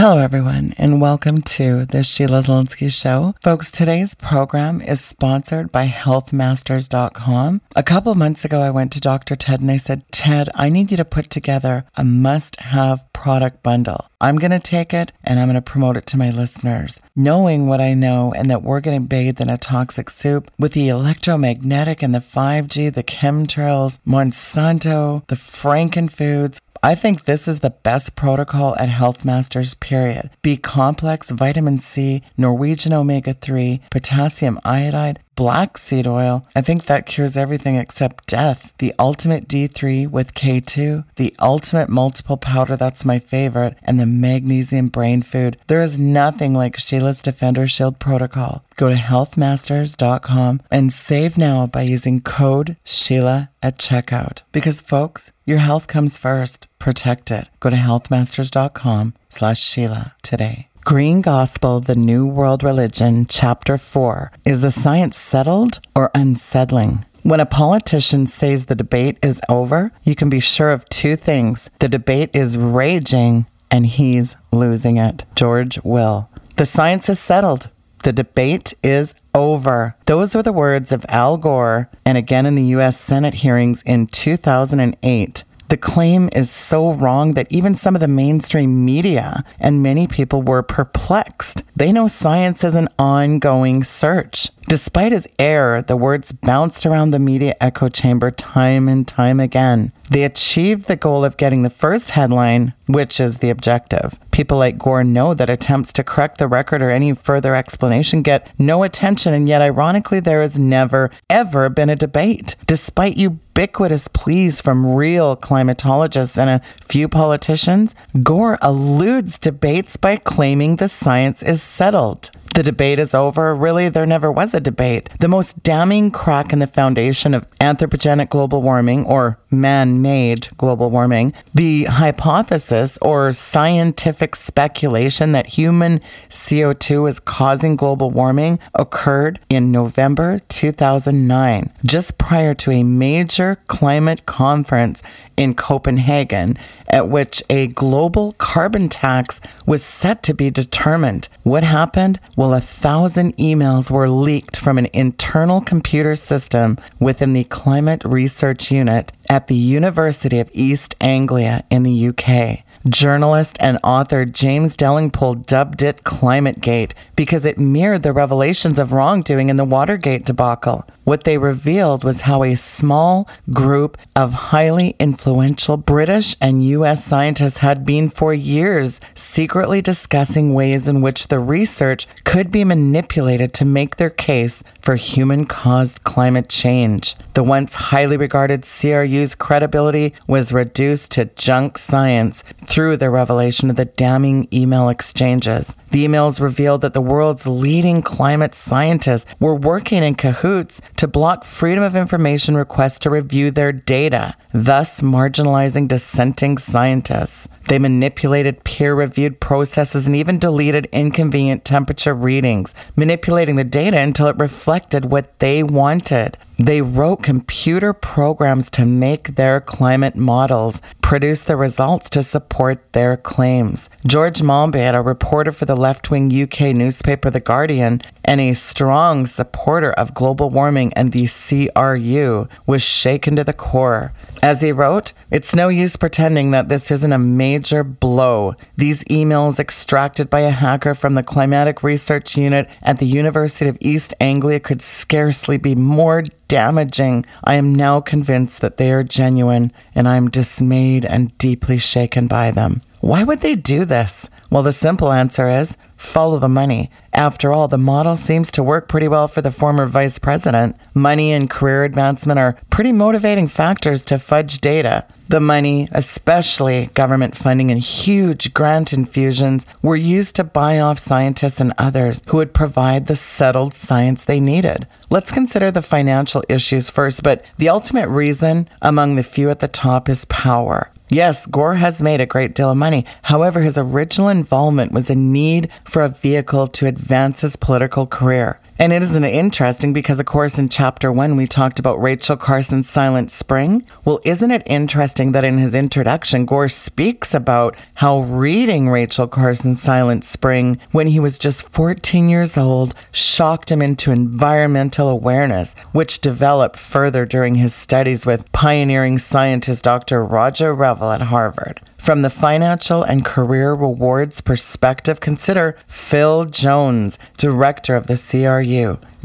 Hello, everyone, and welcome to the Sheila Zilinsky Show. Folks, today's program is sponsored by healthmasters.com. A couple months ago, I went to Dr. Ted and I said, Ted, I need you to put together a must have product bundle. I'm going to take it and I'm going to promote it to my listeners. Knowing what I know and that we're getting bathed in a toxic soup with the electromagnetic and the 5G, the chemtrails, Monsanto, the Frankenfoods, I think this is the best protocol at Health Masters, period. B complex, vitamin C, Norwegian omega 3, potassium iodide, black seed oil. I think that cures everything except death. The ultimate D3 with K2, the ultimate multiple powder, that's my favorite, and the magnesium brain food. There is nothing like Sheila's Defender Shield protocol. Go to healthmasters.com and save now by using code Sheila at checkout. Because folks, your health comes first. Protect it. Go to healthmasters.com slash Sheila today. Green Gospel, the New World Religion, Chapter 4 Is the science settled or unsettling? When a politician says the debate is over, you can be sure of two things the debate is raging and he's losing it. George Will. The science is settled. The debate is over. Those were the words of Al Gore and again in the U.S. Senate hearings in 2008. The claim is so wrong that even some of the mainstream media and many people were perplexed. They know science is an ongoing search. Despite his error, the words bounced around the media echo chamber time and time again. They achieved the goal of getting the first headline, which is the objective. People like Gore know that attempts to correct the record or any further explanation get no attention, and yet, ironically, there has never, ever been a debate. Despite ubiquitous pleas from real climatologists and a few politicians, Gore eludes debates by claiming the science is settled the debate is over. Really, there never was a debate. The most damning crack in the foundation of anthropogenic global warming or man made global warming, the hypothesis or scientific speculation that human CO2 is causing global warming occurred in November 2009, just prior to a major climate conference in Copenhagen, at which a global carbon tax was set to be determined. What happened? Well, a thousand emails were leaked from an internal computer system within the Climate Research Unit at the University of East Anglia in the UK. Journalist and author James Delingpole dubbed it Climategate because it mirrored the revelations of wrongdoing in the Watergate debacle. What they revealed was how a small group of highly influential British and US scientists had been for years secretly discussing ways in which the research could be manipulated to make their case for human caused climate change. The once highly regarded CRU's credibility was reduced to junk science through the revelation of the damning email exchanges. The emails revealed that the world's leading climate scientists were working in cahoots to block Freedom of Information requests to review their data, thus marginalizing dissenting scientists. They manipulated peer reviewed processes and even deleted inconvenient temperature readings, manipulating the data until it reflected what they wanted. They wrote computer programs to make their climate models produce the results to support their claims. George Monbiot, a reporter for the left wing UK newspaper The Guardian and a strong supporter of global warming and the CRU, was shaken to the core. As he wrote, it's no use pretending that this isn't a major blow. These emails extracted by a hacker from the Climatic Research Unit at the University of East Anglia could scarcely be more damaging. I am now convinced that they are genuine, and I am dismayed and deeply shaken by them. Why would they do this? Well, the simple answer is follow the money. After all, the model seems to work pretty well for the former vice president. Money and career advancement are pretty motivating factors to fudge data. The money, especially government funding and huge grant infusions, were used to buy off scientists and others who would provide the settled science they needed. Let's consider the financial issues first, but the ultimate reason among the few at the top is power. Yes, Gore has made a great deal of money. However, his original involvement was a need for a vehicle to advance his political career. And it isn't interesting because, of course, in chapter one, we talked about Rachel Carson's Silent Spring. Well, isn't it interesting that in his introduction, Gore speaks about how reading Rachel Carson's Silent Spring when he was just 14 years old shocked him into environmental awareness, which developed further during his studies with pioneering scientist Dr. Roger Revelle at Harvard. From the financial and career rewards perspective, consider Phil Jones, director of the CRU.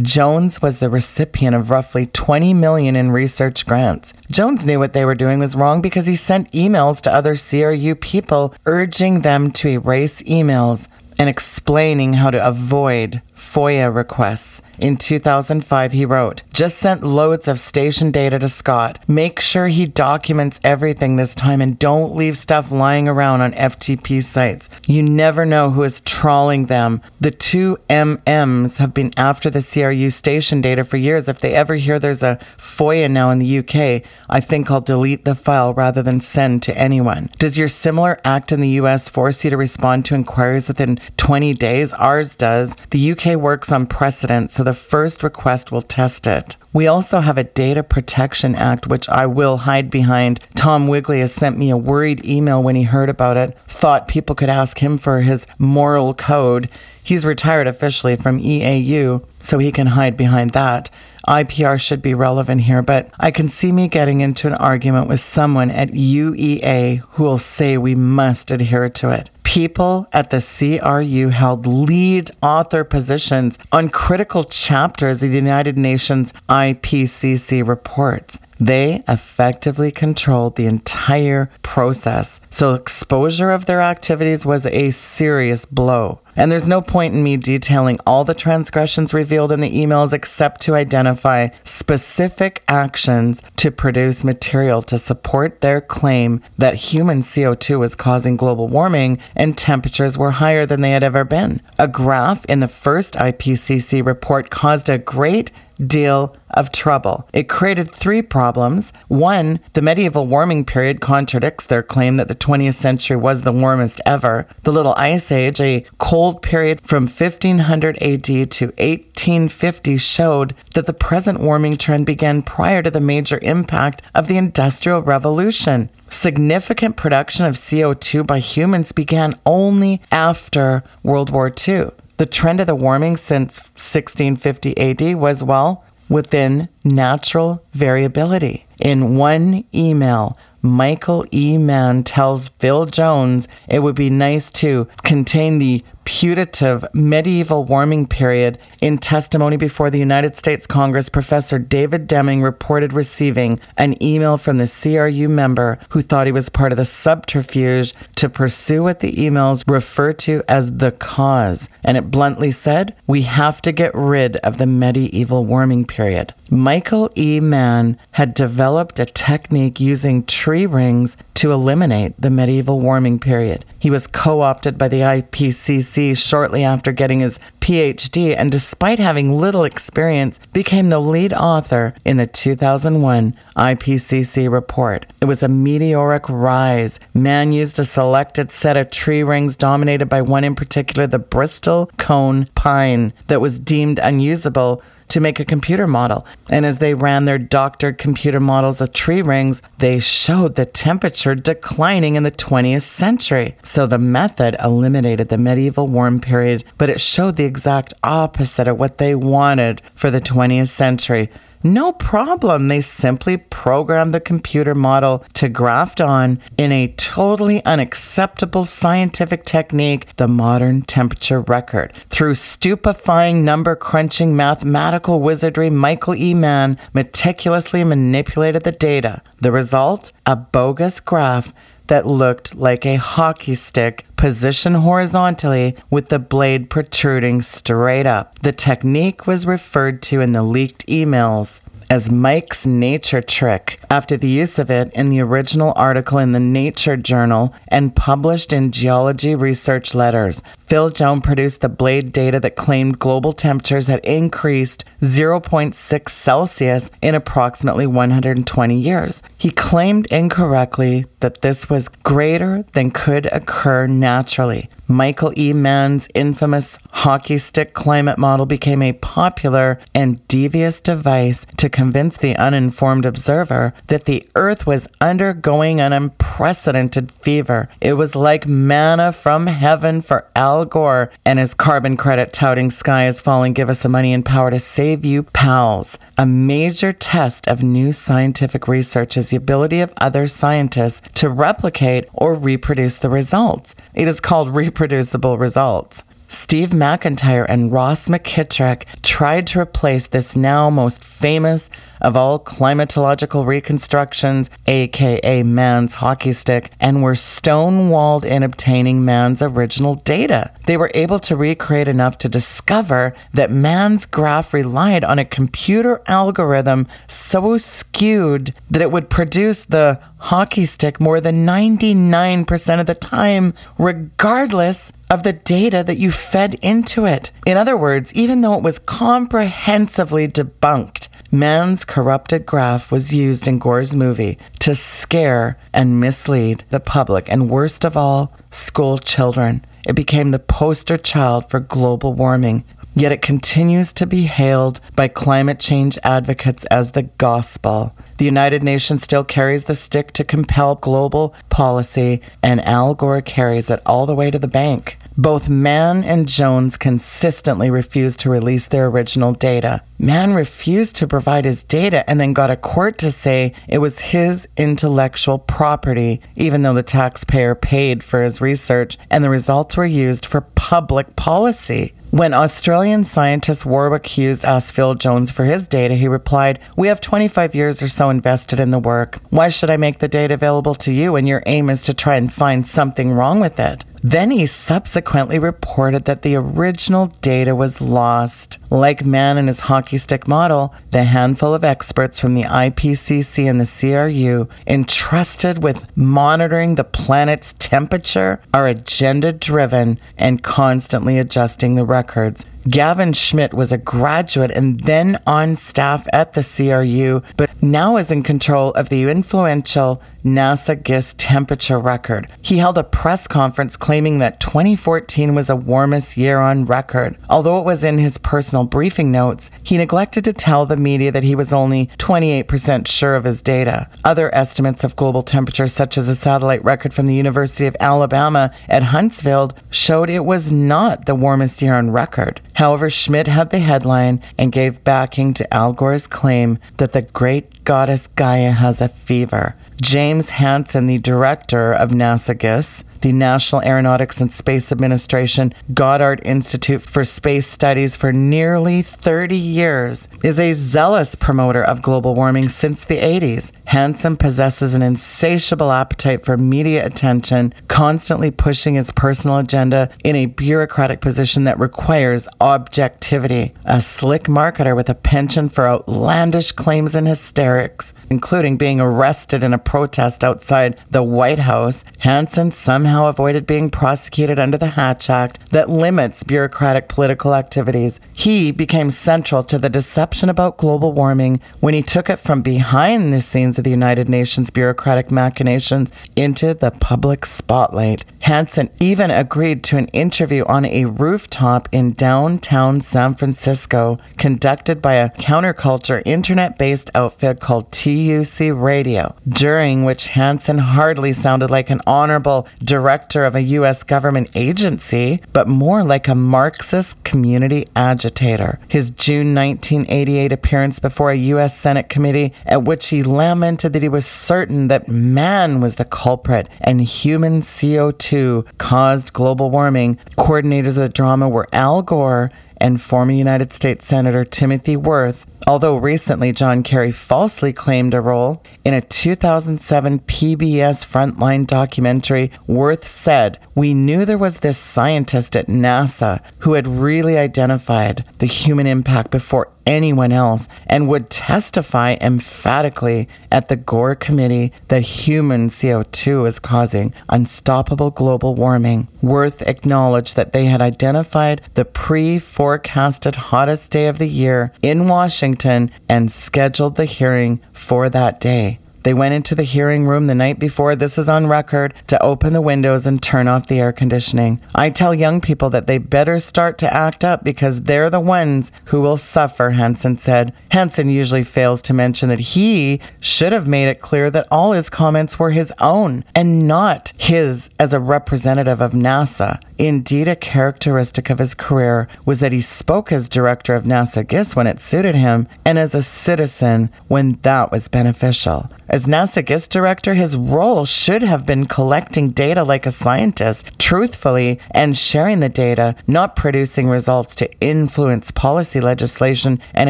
Jones was the recipient of roughly 20 million in research grants. Jones knew what they were doing was wrong because he sent emails to other CRU people urging them to erase emails and explaining how to avoid FOIA requests. In 2005, he wrote, Just sent loads of station data to Scott. Make sure he documents everything this time and don't leave stuff lying around on FTP sites. You never know who is trawling them. The two MMs have been after the CRU station data for years. If they ever hear there's a FOIA now in the UK, I think I'll delete the file rather than send to anyone. Does your similar act in the US force you to respond to inquiries within 20 days? Ours does. The UK works on precedent, so the first request will test it. We also have a Data Protection Act, which I will hide behind. Tom Wigley has sent me a worried email when he heard about it, thought people could ask him for his model code. He's retired officially from EAU, so he can hide behind that. IPR should be relevant here, but I can see me getting into an argument with someone at UEA who will say we must adhere to it. People at the CRU held lead author positions on critical chapters of the United Nations IPCC reports. They effectively controlled the entire process, so exposure of their activities was a serious blow. And there's no point in me detailing all the transgressions revealed in the emails except to identify specific actions to produce material to support their claim that human CO2 was causing global warming and temperatures were higher than they had ever been. A graph in the first IPCC report caused a great deal of trouble. It created three problems. One, the medieval warming period contradicts their claim that the 20th century was the warmest ever. The Little Ice Age, a cold period from 1500 AD to 1850, showed that the present warming trend began prior to the major impact of the Industrial Revolution. Significant production of CO2 by humans began only after World War II. The trend of the warming since 1650 AD was, well, within natural variability. In one email, Michael E. Mann tells Phil Jones it would be nice to contain the putative medieval warming period in testimony before the United States Congress, Professor David Deming reported receiving an email from the CRU member who thought he was part of the subterfuge to pursue what the emails refer to as the cause. And it bluntly said, We have to get rid of the medieval warming period. Michael E. Mann had developed a technique using tree rings to eliminate the medieval warming period. He was co opted by the IPCC shortly after getting his PhD, and despite having little experience, became the lead author in the 2001 IPCC report. It was a meteoric rise. Mann used a selected set of tree rings dominated by one in particular, the bristlecone pine, that was deemed unusable to make a computer model. And as they ran their doctored computer models of tree rings, they showed the temperature declining in the 20th century. So the method eliminated the medieval warm period, but it showed the exact opposite of what they wanted for the 20th century. No problem. They simply programmed the computer model to graft on, in a totally unacceptable scientific technique, the modern temperature record. Through stupefying number crunching mathematical wizardry, Michael E. Mann meticulously manipulated the data. The result? A bogus graph that looked like a hockey stick positioned horizontally with the blade protruding straight up. The technique was referred to in the leaked emails as Mike's nature trick after the use of it in the original article in the Nature Journal and published in Geology Research Letters. Phil Jones produced the blade data that claimed global temperatures had increased 0.6 Celsius in approximately 120 years. He claimed incorrectly that this was greater than could occur naturally. Michael E. Mann's infamous hockey stick climate model became a popular and devious device to convince the uninformed observer that the Earth was undergoing an unprecedented fever. It was like manna from heaven for Al Gore and his carbon credit touting sky is falling, give us the money and power to save you, pals. A major test of new scientific research is the ability of other scientists to replicate or reproduce the results. It is called reproducible results. Steve McIntyre and Ross McKitrick tried to replace this now most famous of all climatological reconstructions, aka Mann's hockey stick, and were stonewalled in obtaining Mann's original data. They were able to recreate enough to discover that Mann's graph relied on a computer algorithm so skewed that it would produce the hockey stick more than 99% of the time, regardless of the data that you fed into it. In other words, even though it was comprehensively debunked, Mann's corrupted graph was used in Gore's movie to scare and mislead the public, and worst of all, school children. It became the poster child for global warming, yet it continues to be hailed by climate change advocates as the gospel. The United Nations still carries the stick to compel global policy, and Al Gore carries it all the way to the bank. Both Mann and Jones consistently refused to release their original data. Mann refused to provide his data and then got a court to say it was his intellectual property, even though the taxpayer paid for his research and the results were used for public policy. When Australian scientist Warwick Hughes asked Phil Jones for his data, he replied, We have 25 years or so invested in the work. Why should I make the data available to you when your aim is to try and find something wrong with it? Then he subsequently reported that the original data was lost. Like Mann and his hockey stick model, the handful of experts from the IPCC and the CRU entrusted with monitoring the planet's temperature are agenda driven and constantly adjusting the records. Gavin Schmidt was a graduate and then on staff at the CRU, but now is in control of the influential NASA GISS temperature record. He held a press conference claiming that 2014 was the warmest year on record. Although it was in his personal briefing notes, he neglected to tell the media that he was only 28% sure of his data. Other estimates of global temperature, such as a satellite record from the University of Alabama at Huntsville, showed it was not the warmest year on record. However, Schmidt had the headline and gave backing to Al Gore's claim that the great goddess Gaia has a fever. James Hansen, the director of NASA GISS, the National Aeronautics and Space Administration Goddard Institute for Space Studies for nearly 30 years, is a zealous promoter of global warming since the 80s. Hansen possesses an insatiable appetite for media attention, constantly pushing his personal agenda in a bureaucratic position that requires objectivity. A slick marketer with a penchant for outlandish claims and hysterics, including being arrested in a protest outside the White House, Hansen somehow somehow avoided being prosecuted under the Hatch Act that limits bureaucratic political activities. He became central to the deception about global warming when he took it from behind the scenes of the United Nations bureaucratic machinations into the public spotlight. Hansen even agreed to an interview on a rooftop in downtown San Francisco conducted by a counterculture internet based outfit called TUC Radio, during which Hansen hardly sounded like an honorable director of a U.S. government agency, but more like a Marxist community agitator. His June 1988 appearance before a U.S. Senate committee, at which he lamented that he was certain that man was the culprit and human CO2 caused global warming, coordinators of the drama were Al Gore and former United States Senator Timothy Wirth, Although recently John Kerry falsely claimed a role in a 2007 PBS Frontline documentary, Wirth said, We knew there was this scientist at NASA who had really identified the human impact before anyone else and would testify emphatically at the Gore Committee that human CO2 is causing unstoppable global warming. Wirth acknowledged that they had identified the pre forecasted hottest day of the year in Washington and scheduled the hearing for that day. They went into the hearing room the night before, this is on record, to open the windows and turn off the air conditioning. I tell young people that they better start to act up because they're the ones who will suffer, Hansen said. Hansen usually fails to mention that he should have made it clear that all his comments were his own and not his as a representative of NASA. Indeed, a characteristic of his career was that he spoke as director of NASA GISS when it suited him and as a citizen when that was beneficial. As NASA GISS director, his role should have been collecting data like a scientist, truthfully, and sharing the data, not producing results to influence policy legislation and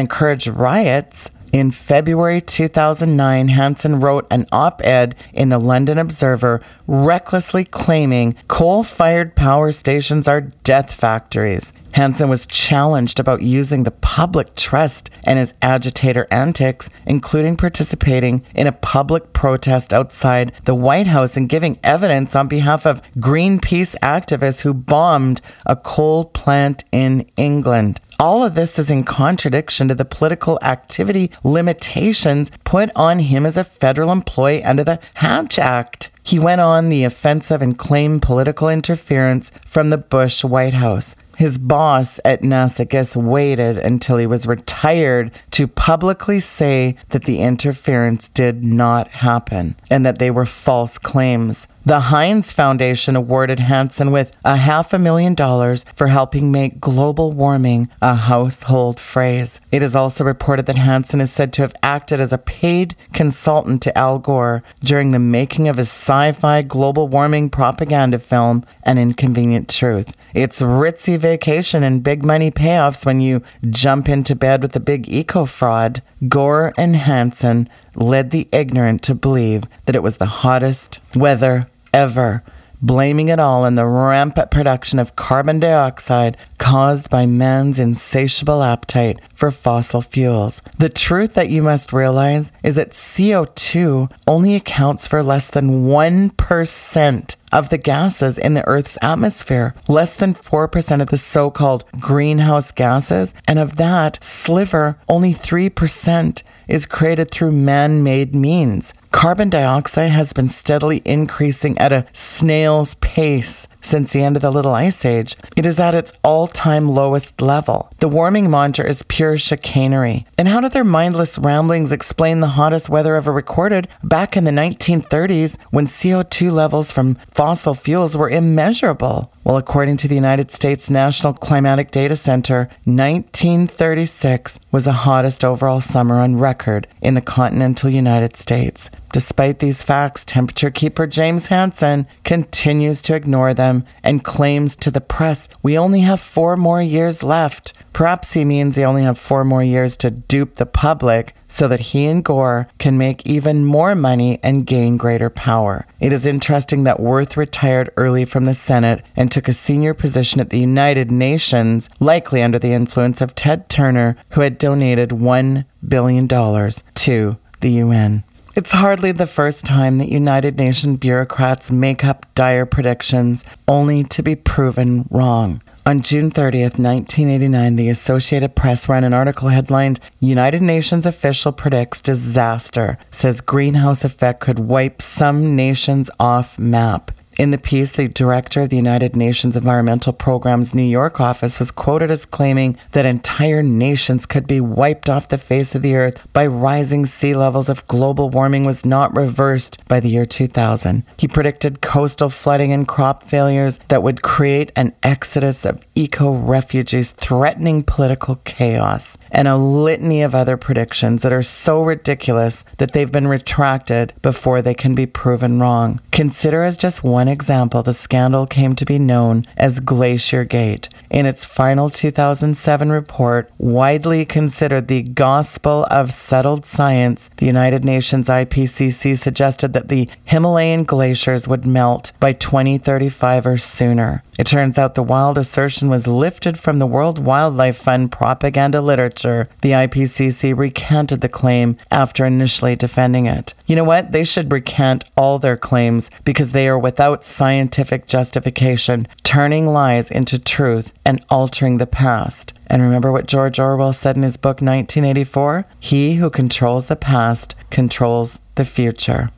encourage riots. In February 2009, Hansen wrote an op ed in the London Observer recklessly claiming coal fired power stations are death factories. Hansen was challenged about using the public trust and his agitator antics, including participating in a public protest outside the White House and giving evidence on behalf of Greenpeace activists who bombed a coal plant in England. All of this is in contradiction to the political activity limitations put on him as a federal employee under the Hatch Act. He went on the offensive and claimed political interference from the Bush White House. His boss at NASA GISS waited until he was retired to publicly say that the interference did not happen and that they were false claims. The Heinz Foundation awarded Hansen with a half a million dollars for helping make global warming a household phrase. It is also reported that Hansen is said to have acted as a paid consultant to Al Gore during the making of his sci fi global warming propaganda film, An Inconvenient Truth. It's ritzy vacation and big money payoffs when you jump into bed with the big eco fraud. Gore and Hansen led the ignorant to believe that it was the hottest weather ever, blaming it all on the rampant production of carbon dioxide caused by man's insatiable appetite for fossil fuels. The truth that you must realize is that CO2 only accounts for less than 1% of the gases in the Earth's atmosphere, less than 4% of the so called greenhouse gases, and of that sliver, only 3% is created through man made means. Carbon dioxide has been steadily increasing at a snail's pace since the end of the Little Ice Age. It is at its all time lowest level. The warming mantra is pure chicanery. And how do their mindless ramblings explain the hottest weather ever recorded back in the 1930s when CO2 levels from fossil fuels were immeasurable? Well, according to the United States National Climatic Data Center, 1936 was the hottest overall summer on record in the continental United States. Despite these facts, temperature keeper James Hansen continues to ignore them and claims to the press we only have four more years left. Perhaps he means he only have four more years to dupe the public so that he and Gore can make even more money and gain greater power. It is interesting that Wirth retired early from the Senate and took a senior position at the United Nations, likely under the influence of Ted Turner, who had donated $1 billion to the UN. It's hardly the first time that United Nations bureaucrats make up dire predictions only to be proven wrong. On June 30th, 1989, the Associated Press ran an article headlined United Nations official predicts disaster, says greenhouse effect could wipe some nations off map. In the piece, the director of the United Nations Environmental Program's New York office was quoted as claiming that entire nations could be wiped off the face of the earth by rising sea levels if global warming was not reversed by the year 2000. He predicted coastal flooding and crop failures that would create an exodus of eco refugees threatening political chaos and a litany of other predictions that are so ridiculous that they've been retracted before they can be proven wrong. Consider as just one example the scandal came to be known as Glacier Gate. In its final 2007 report, widely considered the gospel of settled science, the United Nations IPCC suggested that the Himalayan glaciers would melt by 2035 or sooner. It turns out the wild assertion was lifted from the World Wildlife Fund propaganda literature. The IPCC recanted the claim after initially defending it. You know what? They should recant all their claims because they are without scientific justification, turning lies into truth and altering the past. And remember what George Orwell said in his book 1984? He who controls the past controls the future.